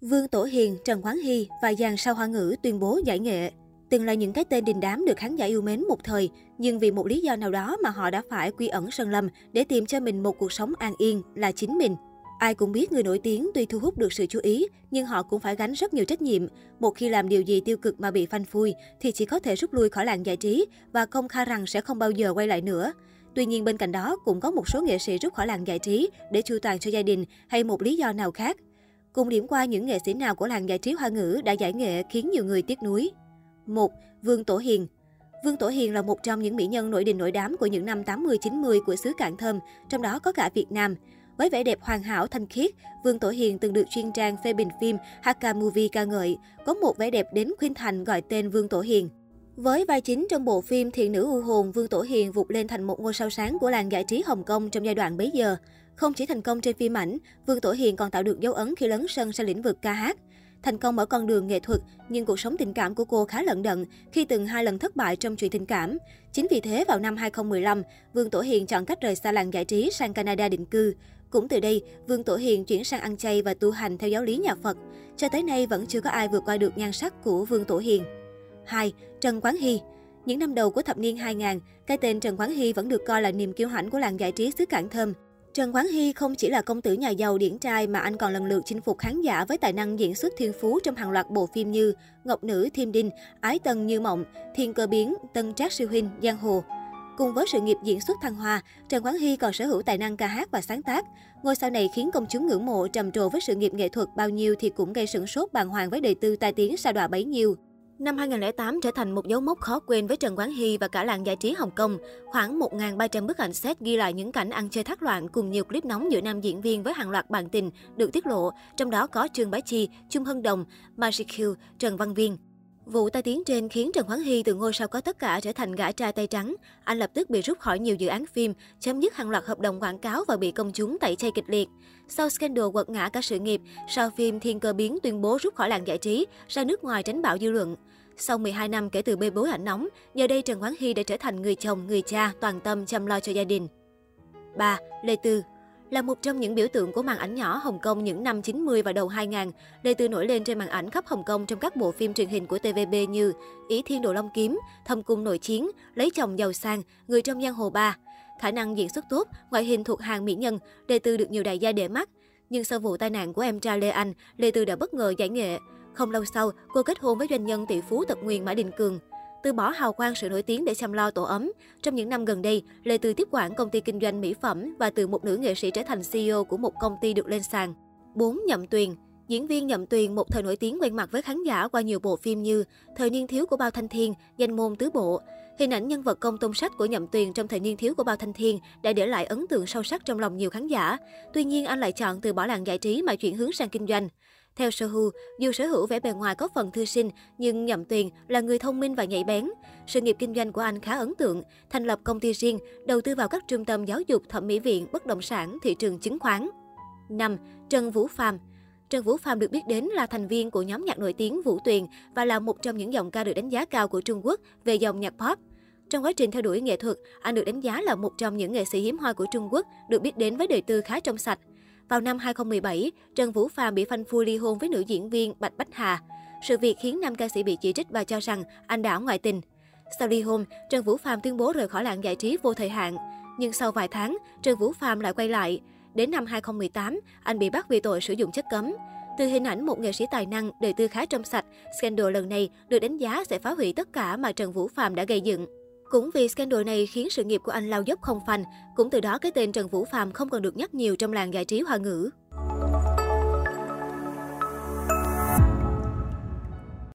Vương Tổ Hiền, Trần Quán Hy và dàn sao hoa ngữ tuyên bố giải nghệ. Từng là những cái tên đình đám được khán giả yêu mến một thời, nhưng vì một lý do nào đó mà họ đã phải quy ẩn sân lâm để tìm cho mình một cuộc sống an yên là chính mình. Ai cũng biết người nổi tiếng tuy thu hút được sự chú ý, nhưng họ cũng phải gánh rất nhiều trách nhiệm. Một khi làm điều gì tiêu cực mà bị phanh phui, thì chỉ có thể rút lui khỏi làng giải trí và công khai rằng sẽ không bao giờ quay lại nữa. Tuy nhiên bên cạnh đó cũng có một số nghệ sĩ rút khỏi làng giải trí để chu toàn cho gia đình hay một lý do nào khác. Cùng điểm qua những nghệ sĩ nào của làng giải trí hoa ngữ đã giải nghệ khiến nhiều người tiếc nuối. 1. Vương Tổ Hiền Vương Tổ Hiền là một trong những mỹ nhân nổi đình nổi đám của những năm 80-90 của xứ Cạn Thơm, trong đó có cả Việt Nam. Với vẻ đẹp hoàn hảo thanh khiết, Vương Tổ Hiền từng được chuyên trang phê bình phim Haka Movie ca ngợi, có một vẻ đẹp đến khuyên thành gọi tên Vương Tổ Hiền. Với vai chính trong bộ phim Thiện nữ u hồn, Vương Tổ Hiền vụt lên thành một ngôi sao sáng của làng giải trí Hồng Kông trong giai đoạn bấy giờ. Không chỉ thành công trên phim ảnh, Vương Tổ Hiền còn tạo được dấu ấn khi lấn sân sang lĩnh vực ca hát. Thành công ở con đường nghệ thuật, nhưng cuộc sống tình cảm của cô khá lận đận khi từng hai lần thất bại trong chuyện tình cảm. Chính vì thế, vào năm 2015, Vương Tổ Hiền chọn cách rời xa làng giải trí sang Canada định cư. Cũng từ đây, Vương Tổ Hiền chuyển sang ăn chay và tu hành theo giáo lý nhà Phật. Cho tới nay vẫn chưa có ai vượt qua được nhan sắc của Vương Tổ Hiền. 2. Trần Quán Hy Những năm đầu của thập niên 2000, cái tên Trần Quán Hy vẫn được coi là niềm kiêu hãnh của làng giải trí xứ Cảng Thơm. Trần Quán Hy không chỉ là công tử nhà giàu điển trai mà anh còn lần lượt chinh phục khán giả với tài năng diễn xuất thiên phú trong hàng loạt bộ phim như Ngọc Nữ, Thiêm Đinh, Ái Tân Như Mộng, Thiên Cơ Biến, Tân Trác Siêu Huynh, Giang Hồ. Cùng với sự nghiệp diễn xuất thăng hoa, Trần Quán Hy còn sở hữu tài năng ca hát và sáng tác. Ngôi sao này khiến công chúng ngưỡng mộ trầm trồ với sự nghiệp nghệ thuật bao nhiêu thì cũng gây sửng sốt bàng hoàng với đời tư tai tiếng sao đọa bấy nhiêu. Năm 2008 trở thành một dấu mốc khó quên với Trần Quán Hy và cả làng giải trí Hồng Kông. Khoảng 1.300 bức ảnh set ghi lại những cảnh ăn chơi thác loạn cùng nhiều clip nóng giữa nam diễn viên với hàng loạt bạn tình được tiết lộ, trong đó có Trương Bá Chi, Trung Hân Đồng, Magic Trần Văn Viên. Vụ tai tiếng trên khiến Trần Hoán Hy từ ngôi sao có tất cả trở thành gã trai tay trắng. Anh lập tức bị rút khỏi nhiều dự án phim, chấm dứt hàng loạt hợp đồng quảng cáo và bị công chúng tẩy chay kịch liệt. Sau scandal quật ngã cả sự nghiệp, sau phim Thiên Cơ Biến tuyên bố rút khỏi làng giải trí, ra nước ngoài tránh bạo dư luận. Sau 12 năm kể từ bê bối ảnh nóng, giờ đây Trần Hoán Hy đã trở thành người chồng, người cha, toàn tâm chăm lo cho gia đình. 3. Lê Tư là một trong những biểu tượng của màn ảnh nhỏ Hồng Kông những năm 90 và đầu 2000, Lê Tư nổi lên trên màn ảnh khắp Hồng Kông trong các bộ phim truyền hình của TVB như Ý Thiên Đồ Long Kiếm, Thâm Cung Nội Chiến, Lấy chồng giàu sang, Người trong giang hồ Ba. Khả năng diễn xuất tốt, ngoại hình thuộc hàng mỹ nhân, Lê Tư được nhiều đại gia để mắt. Nhưng sau vụ tai nạn của em trai Lê Anh, Lê Tư đã bất ngờ giải nghệ. Không lâu sau, cô kết hôn với doanh nhân tỷ phú tật nguyền Mã Đình Cường. Từ bỏ hào quang sự nổi tiếng để chăm lo tổ ấm. Trong những năm gần đây, Lê từ tiếp quản công ty kinh doanh mỹ phẩm và từ một nữ nghệ sĩ trở thành CEO của một công ty được lên sàn. 4. Nhậm Tuyền Diễn viên Nhậm Tuyền một thời nổi tiếng quen mặt với khán giả qua nhiều bộ phim như Thời niên thiếu của Bao Thanh Thiên, Danh môn tứ bộ. Hình ảnh nhân vật công tôn sách của Nhậm Tuyền trong thời niên thiếu của Bao Thanh Thiên đã để lại ấn tượng sâu sắc trong lòng nhiều khán giả. Tuy nhiên anh lại chọn từ bỏ làng giải trí mà chuyển hướng sang kinh doanh. Theo Sohu, dù sở hữu vẻ bề ngoài có phần thư sinh, nhưng Nhậm Tuyền là người thông minh và nhạy bén. Sự nghiệp kinh doanh của anh khá ấn tượng, thành lập công ty riêng, đầu tư vào các trung tâm giáo dục, thẩm mỹ viện, bất động sản, thị trường chứng khoán. 5. Trần Vũ Phạm Trần Vũ Phạm được biết đến là thành viên của nhóm nhạc nổi tiếng Vũ Tuyền và là một trong những giọng ca được đánh giá cao của Trung Quốc về dòng nhạc pop. Trong quá trình theo đuổi nghệ thuật, anh được đánh giá là một trong những nghệ sĩ hiếm hoi của Trung Quốc, được biết đến với đời tư khá trong sạch. Vào năm 2017, Trần Vũ Phạm bị phanh phui ly hôn với nữ diễn viên Bạch Bách Hà. Sự việc khiến nam ca sĩ bị chỉ trích và cho rằng anh đã ngoại tình. Sau ly hôn, Trần Vũ Phạm tuyên bố rời khỏi làng giải trí vô thời hạn. Nhưng sau vài tháng, Trần Vũ Phạm lại quay lại. Đến năm 2018, anh bị bắt vì tội sử dụng chất cấm. Từ hình ảnh một nghệ sĩ tài năng, đời tư khá trong sạch, scandal lần này được đánh giá sẽ phá hủy tất cả mà Trần Vũ Phạm đã gây dựng. Cũng vì scandal này khiến sự nghiệp của anh lao dốc không phanh, cũng từ đó cái tên Trần Vũ Phạm không còn được nhắc nhiều trong làng giải trí hoa ngữ.